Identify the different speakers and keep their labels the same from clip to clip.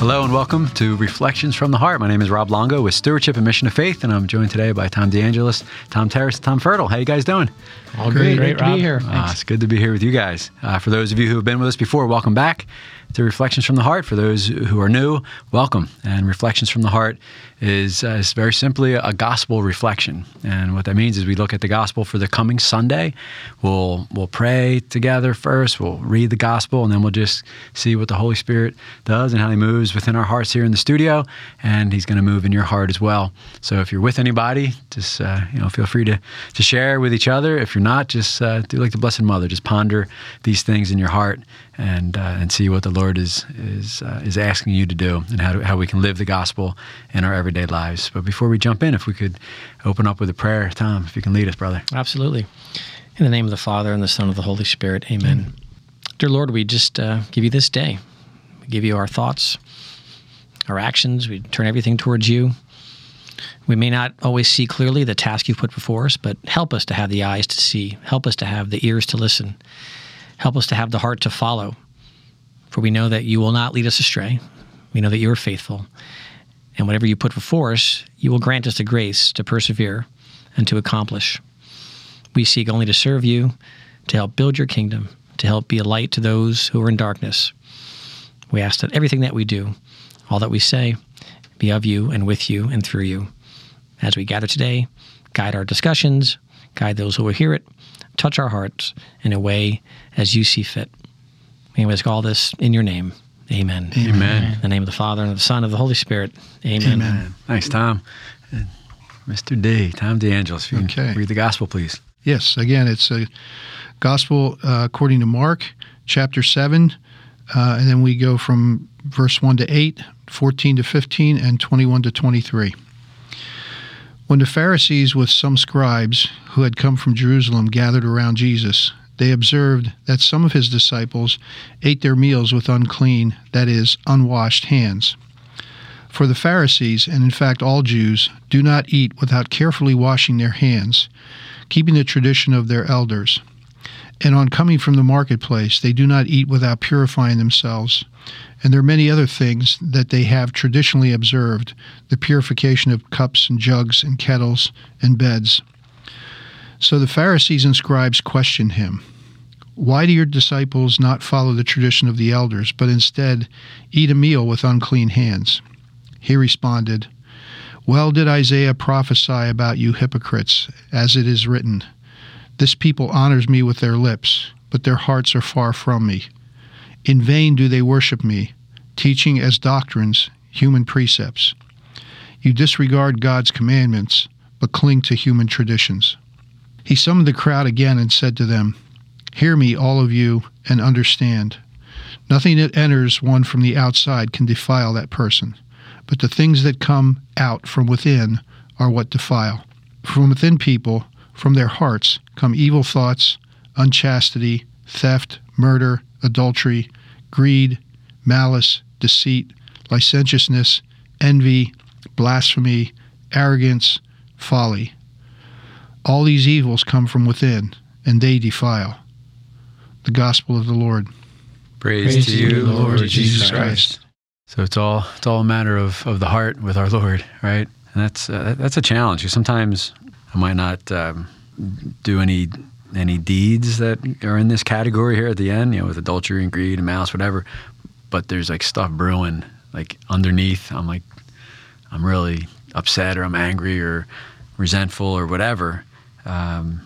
Speaker 1: Hello and welcome to Reflections from the Heart. My name is Rob Longo with Stewardship and Mission of Faith, and I'm joined today by Tom DeAngelis, Tom Terrace, Tom Fertile. How you guys doing?
Speaker 2: All great. Great, great to be here.
Speaker 1: Uh, it's good to be here with you guys. Uh, for those of you who have been with us before, welcome back to Reflections from the Heart. For those who are new, welcome. And Reflections from the Heart is, uh, is very simply a gospel reflection. And what that means is we look at the gospel for the coming Sunday. We'll, we'll pray together first, we'll read the gospel, and then we'll just see what the Holy Spirit does and how He moves within our hearts here in the studio. And He's going to move in your heart as well. So if you're with anybody, just uh, you know, feel free to, to share with each other. If you're not, just uh, do like the Blessed Mother, just ponder these things in your heart and uh, and see what the Lord is is uh, is asking you to do and how to, how we can live the gospel in our everyday lives. But before we jump in, if we could open up with a prayer, Tom, if you can lead us, brother.
Speaker 2: Absolutely. In the name of the Father and the Son of the Holy Spirit, Amen. Mm. Dear Lord, we just uh, give you this day. We give you our thoughts, our actions. We turn everything towards you. We may not always see clearly the task you've put before us, but help us to have the eyes to see. Help us to have the ears to listen Help us to have the heart to follow, for we know that you will not lead us astray. We know that you are faithful. And whatever you put before us, you will grant us the grace to persevere and to accomplish. We seek only to serve you, to help build your kingdom, to help be a light to those who are in darkness. We ask that everything that we do, all that we say, be of you and with you and through you. As we gather today, guide our discussions, guide those who will hear it, touch our hearts in a way as you see fit. We ask all this in your name. Amen.
Speaker 1: Amen.
Speaker 2: In the name of the Father and of the Son and of the Holy Spirit. Amen. Amen.
Speaker 1: Thanks, Tom. Mr. D, Tom DeAngelis, if you okay. read the gospel, please.
Speaker 3: Yes, again, it's a gospel uh, according to Mark, chapter 7, uh, and then we go from verse 1 to 8, 14 to 15, and 21 to 23. When the Pharisees with some scribes who had come from Jerusalem gathered around Jesus, they observed that some of his disciples ate their meals with unclean, that is, unwashed hands. For the Pharisees, and in fact all Jews, do not eat without carefully washing their hands, keeping the tradition of their elders. And on coming from the marketplace, they do not eat without purifying themselves and there are many other things that they have traditionally observed the purification of cups and jugs and kettles and beds. So the Pharisees and scribes questioned him Why do your disciples not follow the tradition of the elders, but instead eat a meal with unclean hands? He responded, Well did Isaiah prophesy about you hypocrites, as it is written, This people honors me with their lips, but their hearts are far from me. In vain do they worship me, teaching as doctrines human precepts. You disregard God's commandments, but cling to human traditions. He summoned the crowd again and said to them, Hear me, all of you, and understand. Nothing that enters one from the outside can defile that person, but the things that come out from within are what defile. From within people, from their hearts, come evil thoughts, unchastity, theft, murder, adultery, greed, malice, deceit, licentiousness, envy, blasphemy, arrogance, folly. All these evils come from within, and they defile. The Gospel of the Lord.
Speaker 1: Praise, Praise to you, Lord, Lord Jesus Christ. So it's all it's all a matter of, of the heart with our Lord, right? And that's uh, that's a challenge. Sometimes I might not um, do any any deeds that are in this category here at the end, you know, with adultery and greed and malice, whatever. But there's like stuff brewing, like underneath. I'm like, I'm really upset or I'm angry or resentful or whatever. Um,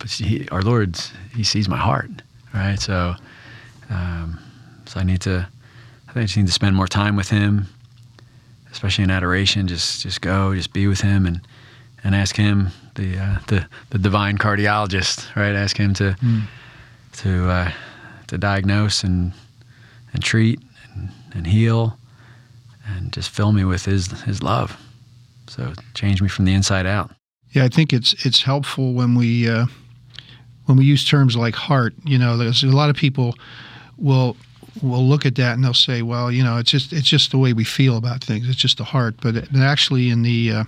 Speaker 1: but he, our Lord, He sees my heart, right? So, um, so I need to, I think I just need to spend more time with Him, especially in adoration. Just, just go, just be with Him, and and ask him, the uh, the the divine cardiologist, right? Ask him to mm. to uh, to diagnose and and treat and, and heal, and just fill me with his his love. So change me from the inside out.
Speaker 3: Yeah, I think it's it's helpful when we uh, when we use terms like heart. You know, there's a lot of people will will look at that and they'll say, well, you know, it's just it's just the way we feel about things. It's just the heart. But actually, in the uh,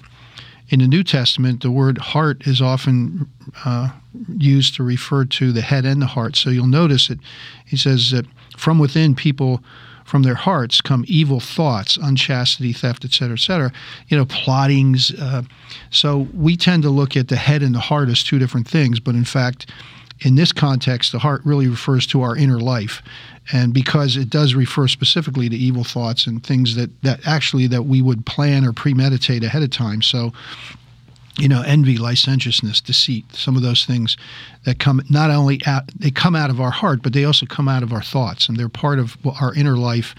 Speaker 3: in the New Testament, the word heart is often uh, used to refer to the head and the heart. So you'll notice it. He says that from within, people from their hearts come evil thoughts, unchastity, theft, etc., etc. You know, plottings. Uh, so we tend to look at the head and the heart as two different things, but in fact, in this context, the heart really refers to our inner life, and because it does refer specifically to evil thoughts and things that that actually that we would plan or premeditate ahead of time. So you know, envy, licentiousness, deceit, some of those things that come not only out, they come out of our heart, but they also come out of our thoughts and they're part of our inner life.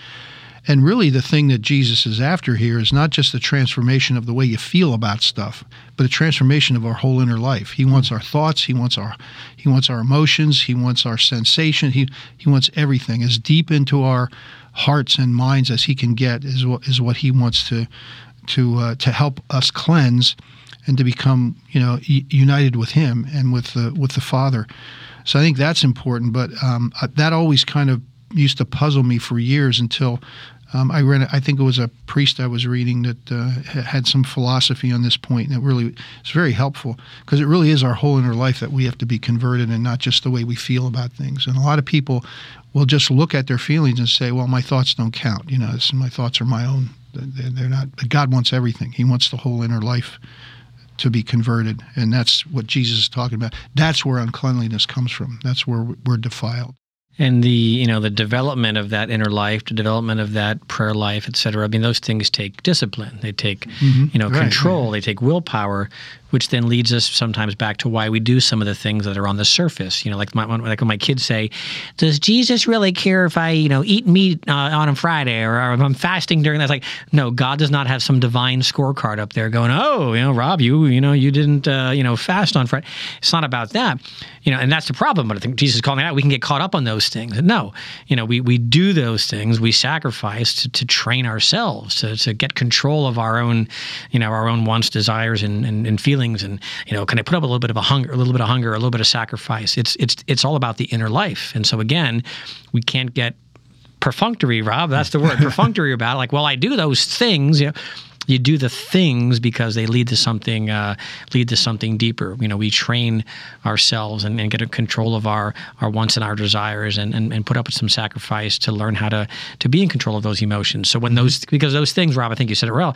Speaker 3: And really, the thing that Jesus is after here is not just the transformation of the way you feel about stuff, but a transformation of our whole inner life. He wants our thoughts, he wants our, he wants our emotions, he wants our sensation, he, he wants everything as deep into our hearts and minds as he can get is what is what he wants to to uh, to help us cleanse and to become you know united with Him and with the with the Father. So I think that's important. But um, uh, that always kind of used to puzzle me for years until um, I read. I think it was a priest I was reading that uh, had some philosophy on this point, and it really is very helpful because it really is our whole inner life that we have to be converted, and not just the way we feel about things. And a lot of people will just look at their feelings and say, "Well, my thoughts don't count. You know, my thoughts are my own. They're not." But God wants everything. He wants the whole inner life to be converted. And that's what Jesus is talking about. That's where uncleanliness comes from. That's where we're defiled
Speaker 2: and the you know the development of that inner life the development of that prayer life et cetera i mean those things take discipline they take mm-hmm. you know right, control right. they take willpower which then leads us sometimes back to why we do some of the things that are on the surface. You know, like my like when my kids say, "Does Jesus really care if I you know eat meat uh, on a Friday or, or if I'm fasting during that?" It's like, no, God does not have some divine scorecard up there going, "Oh, you know, Rob, you you know you didn't uh, you know fast on Friday." It's not about that, you know, and that's the problem. But I think Jesus is calling out. We can get caught up on those things. No, you know, we we do those things. We sacrifice to, to train ourselves to to get control of our own, you know, our own wants, desires, and and, and feelings feelings and you know can i put up a little bit of a hunger a little bit of hunger a little bit of sacrifice? It's it's it's all about the inner life. And so again we can't get perfunctory rob that's the word perfunctory about it. Like well i do those things you know you do the things because they lead to something uh, lead to something deeper. You know, we train ourselves and, and, get a control of our our wants and our desires, and, and, and put up with some sacrifice to learn how to to be in control of those emotions. So when those because those things, Rob, I think you said it well.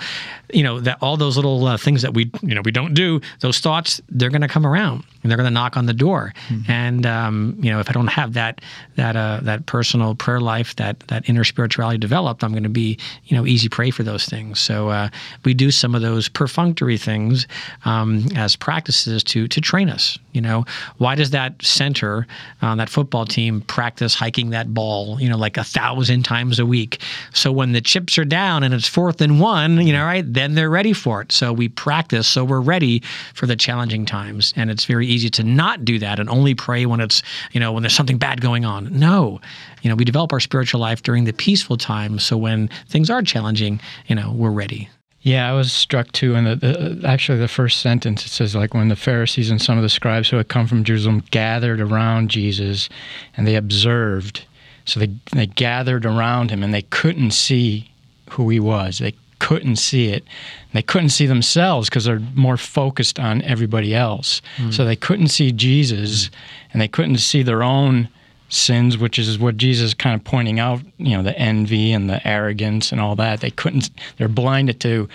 Speaker 2: You know that all those little uh, things that we you know we don't do, those thoughts they're going to come around and they're going to knock on the door. Mm-hmm. And um, you know, if I don't have that that uh, that personal prayer life, that that inner spirituality developed, I'm going to be you know easy prey for those things. So uh, we do some of those perfunctory things um, as practices to to train us. You know, why does that center on that football team practice hiking that ball? You know, like a thousand times a week. So when the chips are down and it's fourth and one, you know, right, then they're ready for it. So we practice so we're ready for the challenging times, and it's very easy to not do that and only pray when it's you know when there's something bad going on. No, you know, we develop our spiritual life during the peaceful times. So when things are challenging, you know, we're ready.
Speaker 4: Yeah, I was struck too. And the, actually, the first sentence it says like when the Pharisees and some of the scribes who had come from Jerusalem gathered around Jesus, and they observed. So they they gathered around him, and they couldn't see who he was. They couldn't see it. They couldn't see themselves because they're more focused on everybody else. Mm. So they couldn't see Jesus, and they couldn't see their own sins, which is what Jesus is kind of pointing out, you know, the envy and the arrogance and all that. They couldn't, they're blinded to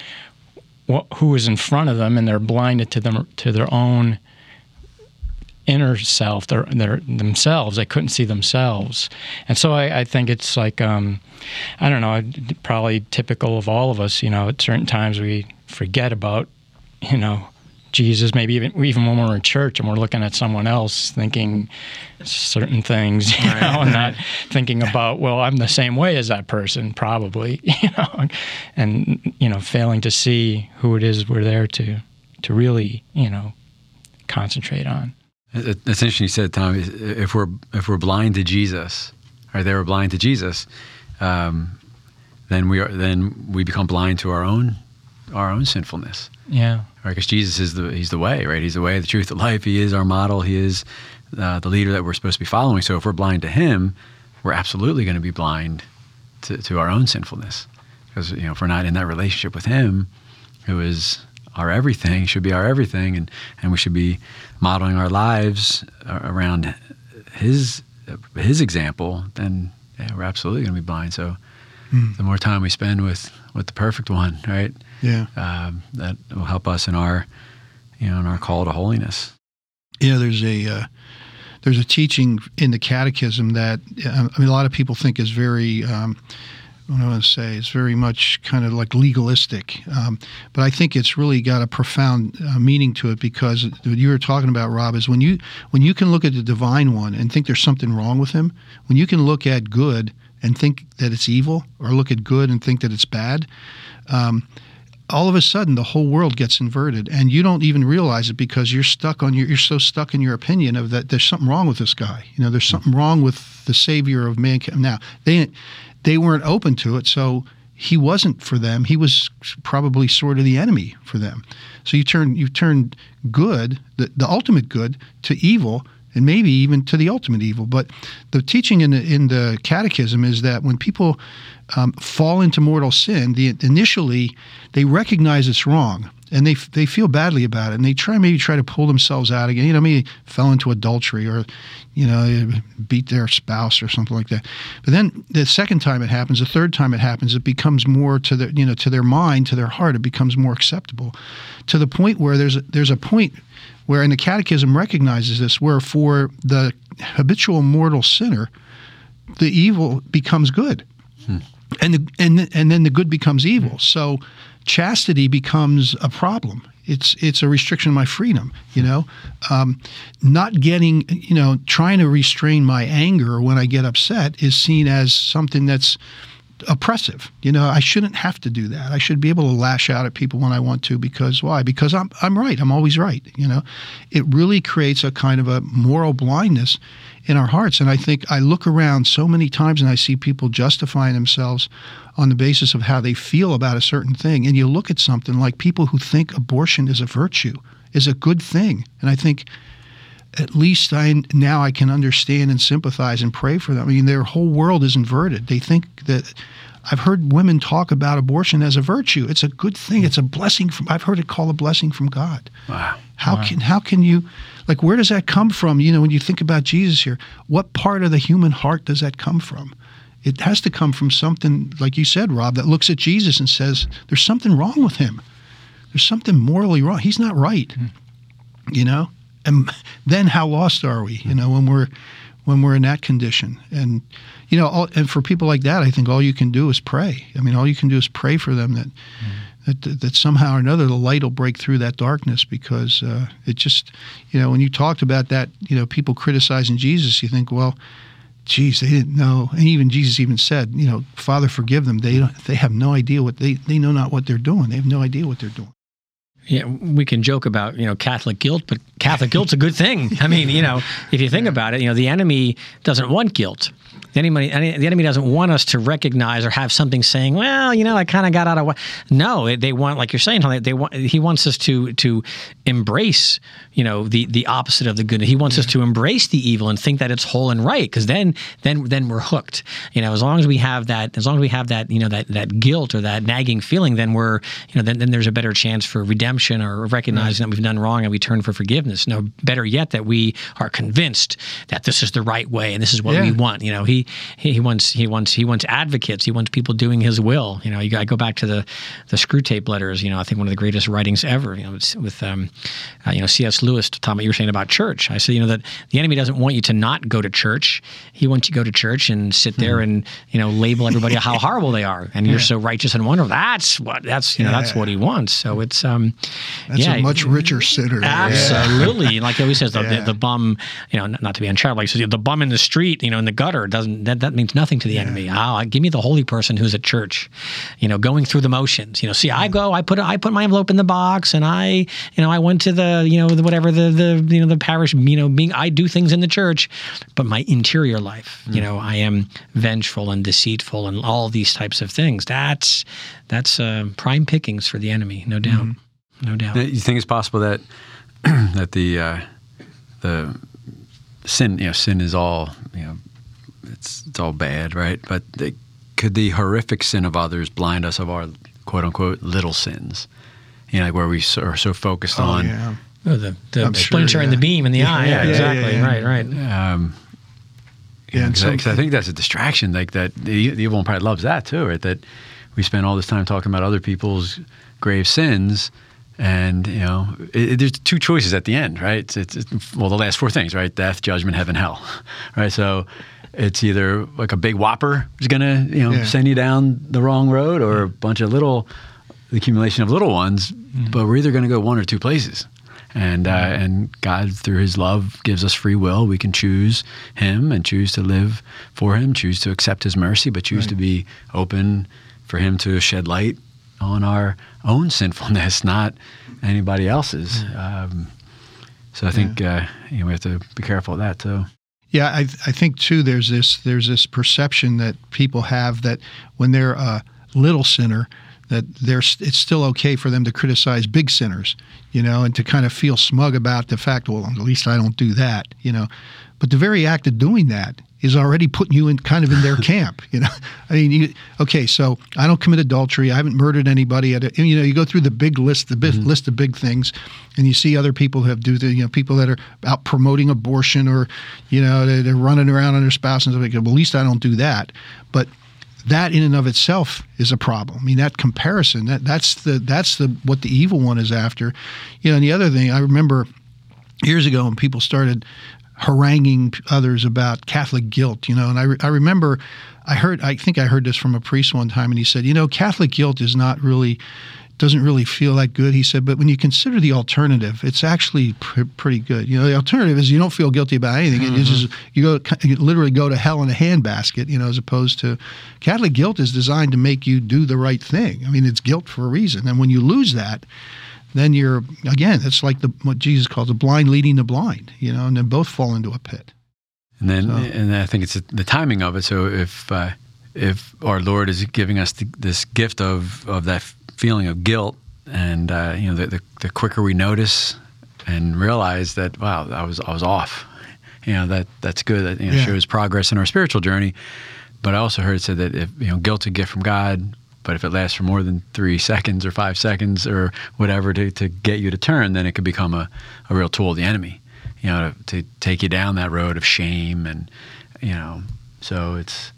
Speaker 4: what, who is in front of them and they're blinded to them, to their own inner self, their, their themselves. They couldn't see themselves. And so I, I think it's like, um, I don't know, probably typical of all of us, you know, at certain times we forget about, you know, Jesus, maybe even even when we're in church and we're looking at someone else thinking certain things, you right, know, and not thinking about, well, I'm the same way as that person, probably, you know, and you know, failing to see who it is we're there to to really, you know, concentrate on.
Speaker 1: It- It's interesting you said, Tom. If we're if we're blind to Jesus, or they were blind to Jesus, um, then we are then we become blind to our own our own sinfulness.
Speaker 4: Yeah.
Speaker 1: Right? Because Jesus is the he's the way, right? He's the way, the truth, the life. He is our model. He is uh, the leader that we're supposed to be following. So if we're blind to him, we're absolutely going to be blind to, to our own sinfulness. Because you know, if we're not in that relationship with him, who is our everything, should be our everything, and and we should be modeling our lives uh, around his his example, then yeah, we're absolutely going to be blind. So the more time we spend with with the perfect one, right?
Speaker 3: Yeah.
Speaker 1: um, that will help us in our, you know, in our call to holiness.
Speaker 3: Yeah, there's a uh, there's a teaching in the Catechism that uh, I mean a lot of people think is very um, what I want to say it's very much kind of like legalistic, um, but I think it's really got a profound uh, meaning to it because what you were talking about, Rob, is when you when you can look at the divine one and think there's something wrong with him, when you can look at good and think that it's evil, or look at good and think that it's bad. Um, all of a sudden the whole world gets inverted and you don't even realize it because you're stuck on your you're so stuck in your opinion of that there's something wrong with this guy. You know there's something wrong with the savior of mankind. Now they they weren't open to it so he wasn't for them. He was probably sort of the enemy for them. So you turn you turn good the, the ultimate good to evil and maybe even to the ultimate evil. But the teaching in the, in the catechism is that when people um, fall into mortal sin, the, initially they recognize it's wrong and they they feel badly about it and they try maybe try to pull themselves out again. You know, maybe fell into adultery or you know beat their spouse or something like that. But then the second time it happens, the third time it happens, it becomes more to their you know to their mind, to their heart, it becomes more acceptable, to the point where there's a, there's a point where and the catechism recognizes this where for the habitual mortal sinner the evil becomes good hmm. and the, and and then the good becomes evil so chastity becomes a problem. It's it's a restriction of my freedom you know? Um, not getting you know trying to restrain my anger when i get upset is seen as something that's oppressive. You know, I shouldn't have to do that. I should be able to lash out at people when I want to because why? Because I'm I'm right. I'm always right, you know. It really creates a kind of a moral blindness in our hearts and I think I look around so many times and I see people justifying themselves on the basis of how they feel about a certain thing and you look at something like people who think abortion is a virtue, is a good thing. And I think at least I now I can understand and sympathize and pray for them. I mean, their whole world is inverted. They think that I've heard women talk about abortion as a virtue. It's a good thing. It's a blessing from. I've heard it called a blessing from God.
Speaker 1: Wow.
Speaker 3: How can how can you, like, where does that come from? You know, when you think about Jesus here, what part of the human heart does that come from? It has to come from something, like you said, Rob, that looks at Jesus and says, "There's something wrong with him. There's something morally wrong. He's not right." Hmm. You know, and then how lost are we you know when we're when we're in that condition? And you know all, and for people like that i think all you can do is pray. I mean all you can do is pray for them that that, that somehow or another the light will break through that darkness because uh, it just you know when you talked about that you know people criticizing jesus you think well geez they didn't know. And even jesus even said you know father forgive them. They don't they have no idea what they they know not what they're doing. They have no idea what they're doing
Speaker 2: Yeah, we can joke about you know Catholic guilt, but Catholic guilt's a good thing. I mean, you know, if you think about it, you know, the enemy doesn't want guilt. The enemy, the enemy doesn't want us to recognize or have something saying, "Well, you know, I kind of got out of." What. No, they want, like you're saying, they, they want. He wants us to to embrace, you know, the the opposite of the good. He wants us to embrace the evil and think that it's whole and right, because then then then we're hooked. You know, as long as we have that, as long as we have that, you know, that that guilt or that nagging feeling, then we're, you know, then, then there's a better chance for redemption or recognizing that we've done wrong and we turn for forgiveness. No, better yet, that we are convinced that this is the right way and this is what
Speaker 3: Yeah.
Speaker 2: we want. You know, he he, he wants he wants he wants advocates. He wants people doing his will. You know, you got go back to the the Screwtape letters. You know, I think one of the greatest writings ever. You know, with um, uh, you know C.S. Lewis. Tom, you were saying about church. I said, you know, that the enemy doesn't want you to not go to church. He wants you to go to church and sit there and you know label everybody how horrible they are, and you're so righteous and wonderful. That's what that's you know that's what he wants. So it's um,
Speaker 3: That's
Speaker 2: Yeah,
Speaker 3: a much richer sinner.
Speaker 2: Absolutely, like he always says, the,
Speaker 3: Yeah.
Speaker 2: the, the bum. You know, not, not to be uncharitable, like he says, the bum in the street, you know, in the gutter doesn't that, that means nothing to the enemy. Oh, give me the holy person who's at church, you know, going through the motions. You know, see, I go, I put I put my envelope in the box, and I, you know, I went to the, you know, the, whatever the the you know the parish, you know, being I do things in the church, but my interior life, you know, I am vengeful and deceitful and all these types of things. That's that's uh, prime pickings for the enemy, no doubt, no doubt.
Speaker 1: You think it's possible that that the uh, the sin, you know, sin is all, you know, it's it's all bad, right? But the, could the horrific sin of others blind us of our quote unquote little sins? You know, like where we so, are so focused
Speaker 3: Oh,
Speaker 1: on.
Speaker 3: yeah.
Speaker 2: Oh, the the
Speaker 3: I'm sure,
Speaker 2: splinter in the beam in the eye. Yeah,
Speaker 1: yeah,
Speaker 2: exactly.
Speaker 3: yeah, yeah.
Speaker 2: Right, right.
Speaker 1: Um,
Speaker 3: Yeah, and
Speaker 1: because I, 'cause I think that's a distraction. Like that, the, the evil one probably loves that too, right? That we spend all this time talking about other people's grave sins, and you know, it, it- there's two choices at the end, right? It's, it's, it's well, the last four things, right? Death, judgment, heaven, hell, right? So it's either like a big whopper is gonna, you know,
Speaker 3: Yeah.
Speaker 1: send you down the wrong road, or a bunch of little, the accumulation of little ones. But we're either gonna go one or two places. And uh, and God, through His love, gives us free will. We can choose Him and choose to live for Him, choose to accept His mercy, but choose
Speaker 3: Right.
Speaker 1: to be open for Him to shed light on our own sinfulness, not anybody else's. Um, so I think uh, you know we have to be careful of that too.
Speaker 3: Yeah, I, I think too. There's this there's this perception that people have that when they're a little sinner, that there's it's still okay for them to criticize big sinners, you know, and to kind of feel smug about the fact, well, at least I don't do that, you know. But the very act of doing that is already putting you in kind of in their camp, you know. I mean, you, okay, so I don't commit adultery. I haven't murdered anybody. At a, you know, you go through the big list, the big mm-hmm. list of big things, and you see other people who have do the, you know, people that are out promoting abortion or, you know, they're, they're running around on their spouse and stuff like that. Well, at least I don't do that. But that in and of itself is a problem. I mean, that comparison, that, that's the that's the what the evil one is after. You know, and the other thing I remember years ago when people started haranguing others about Catholic guilt, you know, and I, re- I remember I heard I think I heard this from a priest one time and he said, you know, Catholic guilt is not really doesn't really feel that good. He said, but when you consider the alternative, it's actually pr- pretty good. You know, the alternative is you don't feel guilty about anything. It's mm-hmm. just you go you literally go to hell in a handbasket. You know, as opposed to Catholic guilt is designed to make you do the right thing. I mean, it's guilt for a reason, and when you lose that, then you're again. It's like the what Jesus calls the blind leading the blind. You know, and then both fall into a pit.
Speaker 1: And then,
Speaker 3: So-
Speaker 1: and I think it's the timing of it. So if uh, if our Lord is giving us the, this gift of of that feeling of guilt, and uh, you know, the, the the quicker we notice and realize that wow, I was I was off, you know, that that's good. That you know,
Speaker 3: Yeah.
Speaker 1: shows progress in our spiritual journey. But I also heard it said that if you know, guilt's a gift from God. But if it lasts for more than three seconds or five seconds or whatever to, to get you to turn, then it could become a, a real tool of the enemy you know, to, to take you down that road of shame and, you know, so it's,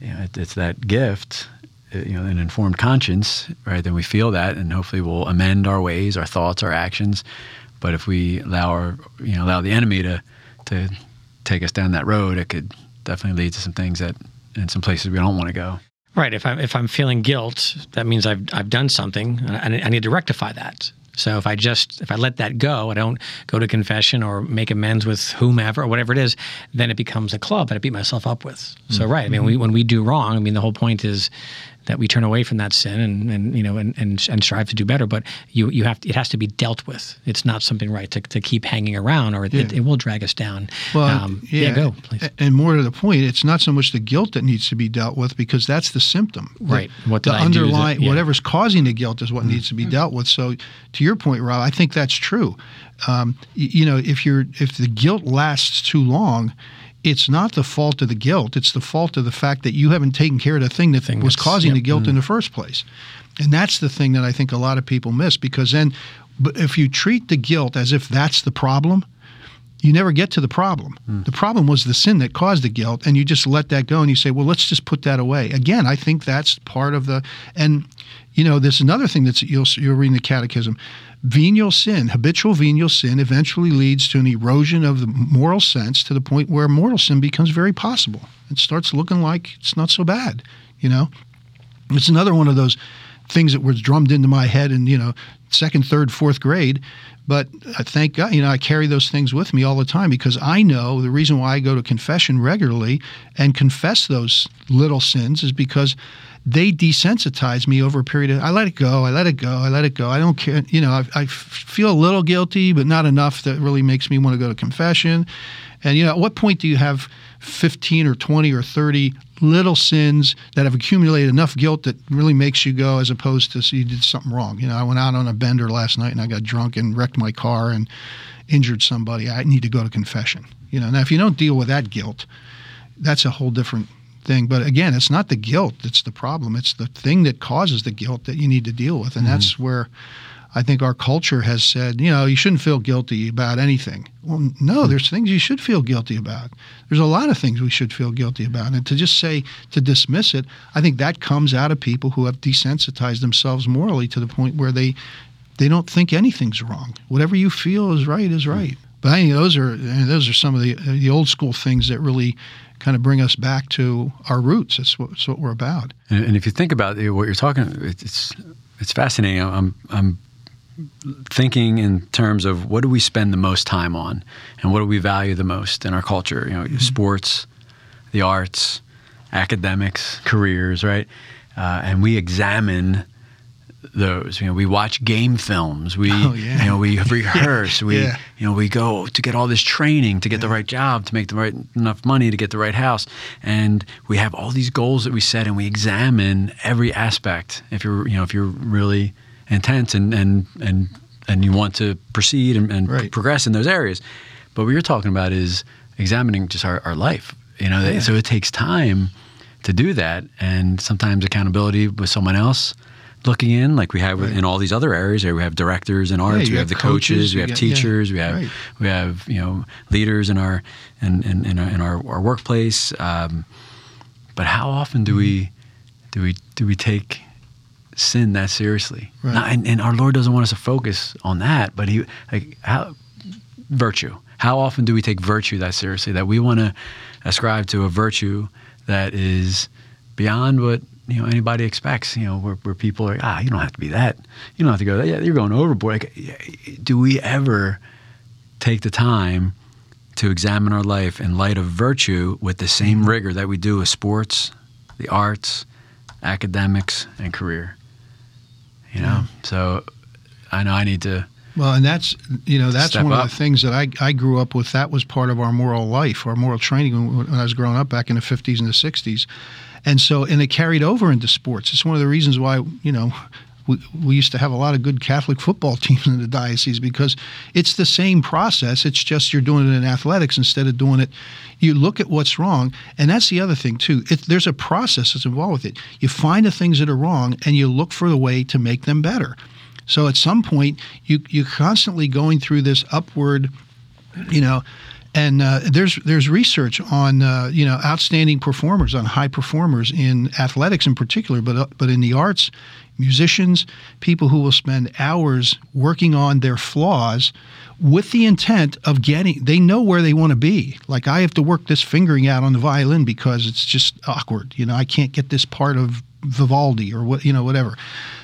Speaker 1: you know, it, it's that gift, uh, you know, an informed conscience, right? Then we feel that and hopefully we'll amend our ways, our thoughts, our actions. But if we allow our, you know, allow the enemy to, to take us down that road, it could definitely lead to some things that, in some places we don't want to go.
Speaker 2: Right. If I'm if I'm feeling guilt, that means I've I've done something, and I, I need to rectify that. So if I just if I let that go, I don't go to confession or make amends with whomever or whatever it is, then it becomes a club that I beat myself up with. So mm. right. I mean, we, mm-hmm. when we do wrong, I mean, the whole point is that we turn away from that sin and, and you know and, and and strive to do better. But you you have to, it has to be dealt with. It's not something right to, to keep hanging around, or it, it,
Speaker 3: Yeah.
Speaker 2: it will drag us down.
Speaker 3: Well,
Speaker 2: Um, yeah, go please.
Speaker 3: And more to the point, it's not so much the guilt that needs to be dealt with because that's the symptom. The-
Speaker 2: Right. What
Speaker 3: the
Speaker 2: did I do that-
Speaker 3: underlying,
Speaker 2: yeah.
Speaker 3: whatever's causing the guilt is what
Speaker 1: Mm-hmm.
Speaker 3: needs to be dealt with. So, to your point, Rob, I think that's true. Um, y- you know, if you're if the guilt lasts too long. It's not the fault of the guilt. It's the fault of the fact that you haven't taken care of the thing that
Speaker 2: Thing
Speaker 3: was causing the
Speaker 2: yep.
Speaker 3: guilt in mm. the first place. And that's the thing that I think a lot of people miss because then, if you treat the guilt as if that's the problem, you never get to the problem. Hmm. The problem was the sin that caused the guilt, and you just let that go and you say, well, let's just put that away. Again, I think that's part of the, and you know, there's another thing that's you'll you're reading the Catechism. Venial sin, habitual venial sin, eventually leads to an erosion of the moral sense to the point where mortal sin becomes very possible. It starts looking like it's not so bad. You know, it's another one of those things that was drummed into my head and you know second, third, fourth grade. But I thank God, you know, I carry those things with me all the time because I know the reason why I go to confession regularly and confess those little sins is because they desensitize me over a period of I let it go, I let it go, I let it go. I don't care, you know, I, I feel a little guilty, but not enough that really makes me want to go to confession. And you know, at what point do you have 15 or 20 or 30 little sins that have accumulated enough guilt that really makes you go as opposed to so you did something wrong. You know, I went out on a bender last night and I got drunk and wrecked my car and injured somebody. I need to go to confession. You know, now if you don't deal with that guilt, that's a whole different thing. But again, it's not the guilt that's the problem. It's the thing that causes the guilt that you need to deal with. And mm-hmm. that's where I think our culture has said, you know, you shouldn't feel guilty about anything. Well, no, hmm. there's things you should feel guilty about. There's a lot of things we should feel guilty about. And to just say, to dismiss it, I think that comes out of people who have desensitized themselves morally to the point where they they don't think anything's wrong. Whatever you feel is right is right. But I think those are those are some of the the old school things that really kind of bring us back to our roots. That's what, that's what we're about.
Speaker 1: And, and if you think about what you're talking, it's it's fascinating. I'm I'm thinking in terms of what do we spend the most time on and what do we value the most in our culture you know mm-hmm. sports the arts academics careers right uh, and we examine those you know we watch game films we oh, yeah. you know we rehearse we yeah. you know we go to get all this training to get yeah. the right job to make the right enough money to get the right house and we have all these goals that we set and we examine every aspect if you're you know if you're really intense and and and and you want to proceed and, and right. progress in those areas. But what you're talking about is examining just our, our life. You know, yeah. so it takes time to do that, and sometimes accountability with someone else looking in, like we have right. in all these other areas. We have directors in arts, yeah, we have, have the coaches, coaches we have teachers, yeah, we have right. we have you know leaders in our in in, in, our, in our, our workplace. Um, but how often do we do we do we take sin that seriously. Right. Not, and, and, our Lord doesn't want us to focus on that, but He, like, how, virtue. How often do we take virtue that seriously? That we want to ascribe to a virtue that is beyond what you know anybody expects. You know, where, where people are, ah, you don't have to be that. You don't have to go. Yeah, you're going overboard. Like, do we ever take the time to examine our life in light of virtue with the same mm-hmm. rigor that we do with sports, the arts, academics, and career? You know, so I know I need to.
Speaker 3: Well, and that's you know that's one up. of the things that I, I grew up with. That was part of our moral life, our moral training when, I was growing up back in the fifties and the sixties, and so and it carried over into sports. It's one of the reasons why you know we, we used to have a lot of good Catholic football teams in the diocese because it's the same process. It's just you're doing it in athletics instead of doing it. You look at what's wrong, and that's the other thing too. It, there's a process that's involved with it. You find the things that are wrong, and you look for the way to make them better. So at some point, you you're constantly going through this upward, you know and uh, there's there's research on uh, you know outstanding performers, on high performers in athletics in particular, but uh, but in the arts, musicians, people who will spend hours working on their flaws with the intent of getting they know where they want to be. Like i have to work this fingering out on the violin because it's just awkward you know i can't get this part of vivaldi or what you know whatever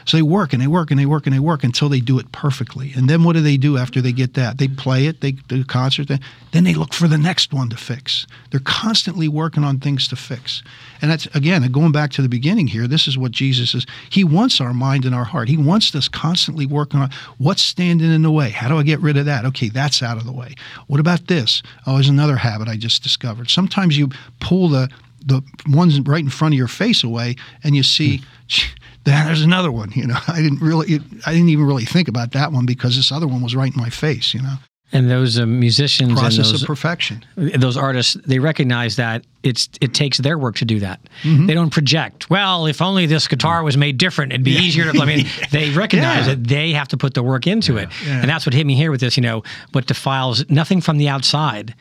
Speaker 3: so they work and they work and they work and they work until they do it perfectly. And then what do they do after they get that? They play it, they do a concert, then they look for the next one to fix. They're constantly working on things to fix. And that's, again, going back to the beginning here, this is what Jesus is. He wants our mind and our heart. He wants us constantly working on what's standing in the way? How do I get rid of that? Okay, that's out of the way. What about this? Oh, there's another habit I just discovered. Sometimes you pull the the ones right in front of your face away and you see there's another one. You know, I didn't really, I didn't even really think about that one because this other one was right in my face. You know.
Speaker 2: And those uh, musicians
Speaker 3: process
Speaker 2: and those,
Speaker 3: of perfection.
Speaker 2: Those artists, they recognize that it's it takes their work to do that. Mm-hmm. They don't project. Well, if only this guitar was made different, it'd be yeah. easier to. I mean, they recognize yeah. that they have to put the work into yeah. it, and that's what hit me here with this. You know, what defiles nothing from the outside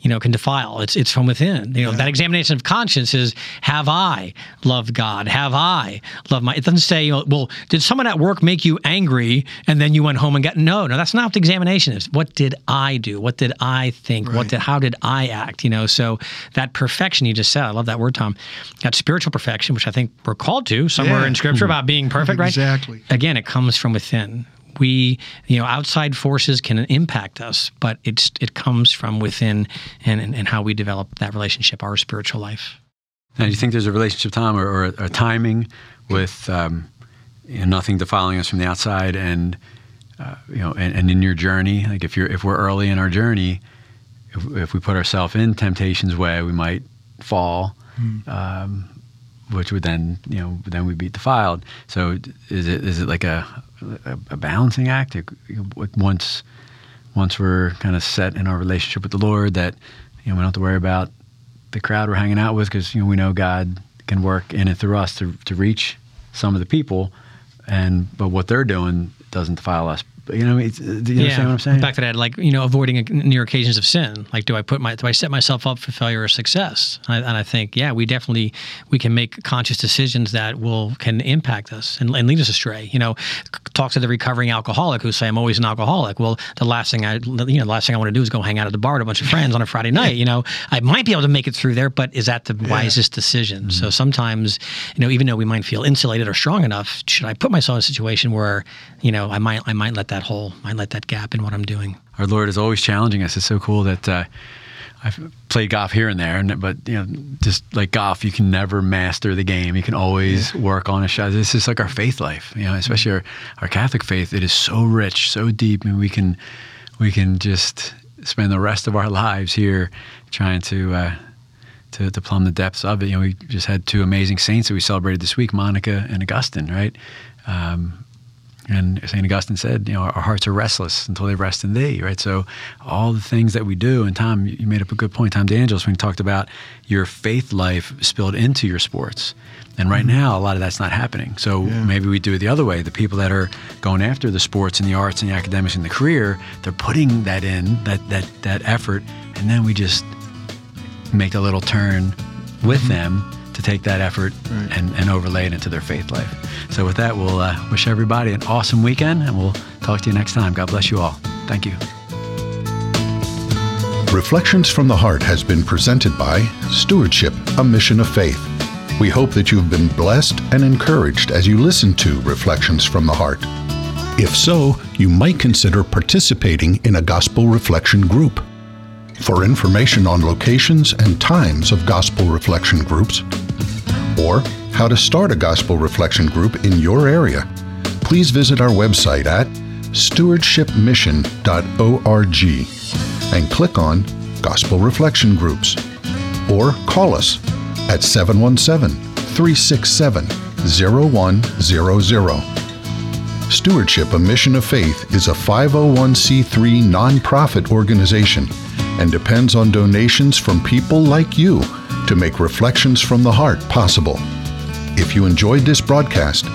Speaker 2: you know, can defile. It's it's from within. You know, yeah. that examination of conscience is: Have I loved God? Have I loved my? It doesn't say, you know, well, did someone at work make you angry and then you went home and got? No, no, that's not what the examination is. What did I do? What did I think? Right. What did? How did I act? You know, so that perfection you just said. I love that word, Tom. That spiritual perfection, which I think we're called to somewhere yeah. in Scripture mm-hmm. about being perfect, right?
Speaker 3: Exactly.
Speaker 2: Again, it comes from within we, you know, outside forces can impact us, but it's it comes from within and, and, and how we develop that relationship, our spiritual life.
Speaker 1: Now, do you think there's a relationship time or, or a timing with um, you know, nothing defiling us from the outside and uh, you know, and, and, in your journey, like if you're if we're early in our journey, if, if we put ourselves in temptation's way, we might fall, mm. um, which would then you know then we'd be defiled. So is it is it like a a, a balancing act? Once once we're kind of set in our relationship with the Lord, that you know we don't have to worry about the crowd we're hanging out with because you know we know God can work in and through us to to reach some of the people, and but what they're doing doesn't defile us you know, it's, do you yeah. understand what I'm saying?
Speaker 2: Back to that, like you know, avoiding near occasions of sin. Like, do I put my do I set myself up for failure or success? And I, and I think, yeah, we definitely we can make conscious decisions that will can impact us and, and lead us astray. You know, talk to the recovering alcoholic who say I'm always an alcoholic. Well, the last thing I you know the last thing I want to do is go hang out at the bar with a bunch of friends on a Friday night. You know, I might be able to make it through there, but is that the yeah. wisest decision? Mm-hmm. So sometimes, you know, even though we might feel insulated or strong enough, should I put myself in a situation where you know I might I might let that hole might let that that gap in what I'm doing.
Speaker 1: Our Lord is always challenging us. It's so cool that uh, I've played golf here and there, and, but you know, just like golf, you can never master the game. You can always yeah. work on a shot. This is like our faith life, you know, especially our, our Catholic faith. It is so rich, so deep, and we can we can just spend the rest of our lives here trying to. Uh, to, to plumb the depths of it. You know, we just had two amazing saints that we celebrated this week, Monica and Augustine, right? Um, and St. Augustine said, you know, our hearts are restless until they rest in thee, right? So all the things that we do, and Tom, you made up a good point, Tom DeAngelis, when you talked about your faith life spilled into your sports. And right mm-hmm. now, a lot of that's not happening. So yeah. maybe we do it the other way. The people that are going after the sports and the arts and the academics and the career, they're putting that in, that, that, that effort, and then we just make a little turn with mm-hmm. them to take that effort right. and, and overlay it into their faith life. So, with that, we'll uh, wish everybody an awesome weekend and we'll talk to you next time. God bless you all. Thank you.
Speaker 5: Reflections from the Heart has been presented by Stewardship, a Mission of Faith. We hope that you've been blessed and encouraged as you listen to Reflections from the Heart. If so, you might consider participating in a gospel reflection group. For information on locations and times of gospel reflection groups, or how to start a gospel reflection group in your area, please visit our website at stewardshipmission.org and click on Gospel Reflection Groups or call us at 717 367 0100. Stewardship, a Mission of Faith, is a 501c3 nonprofit organization and depends on donations from people like you to make Reflections from the Heart possible. If you enjoyed this broadcast,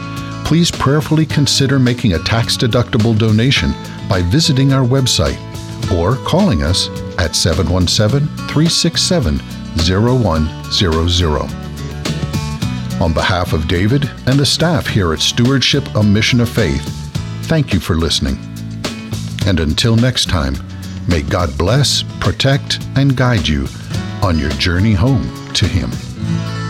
Speaker 5: please prayerfully consider making a tax deductible donation by visiting our website or calling us at 717 367 0100. On behalf of David and the staff here at Stewardship, a Mission of Faith, thank you for listening. And until next time, may God bless, protect, and guide you on your journey home to Him.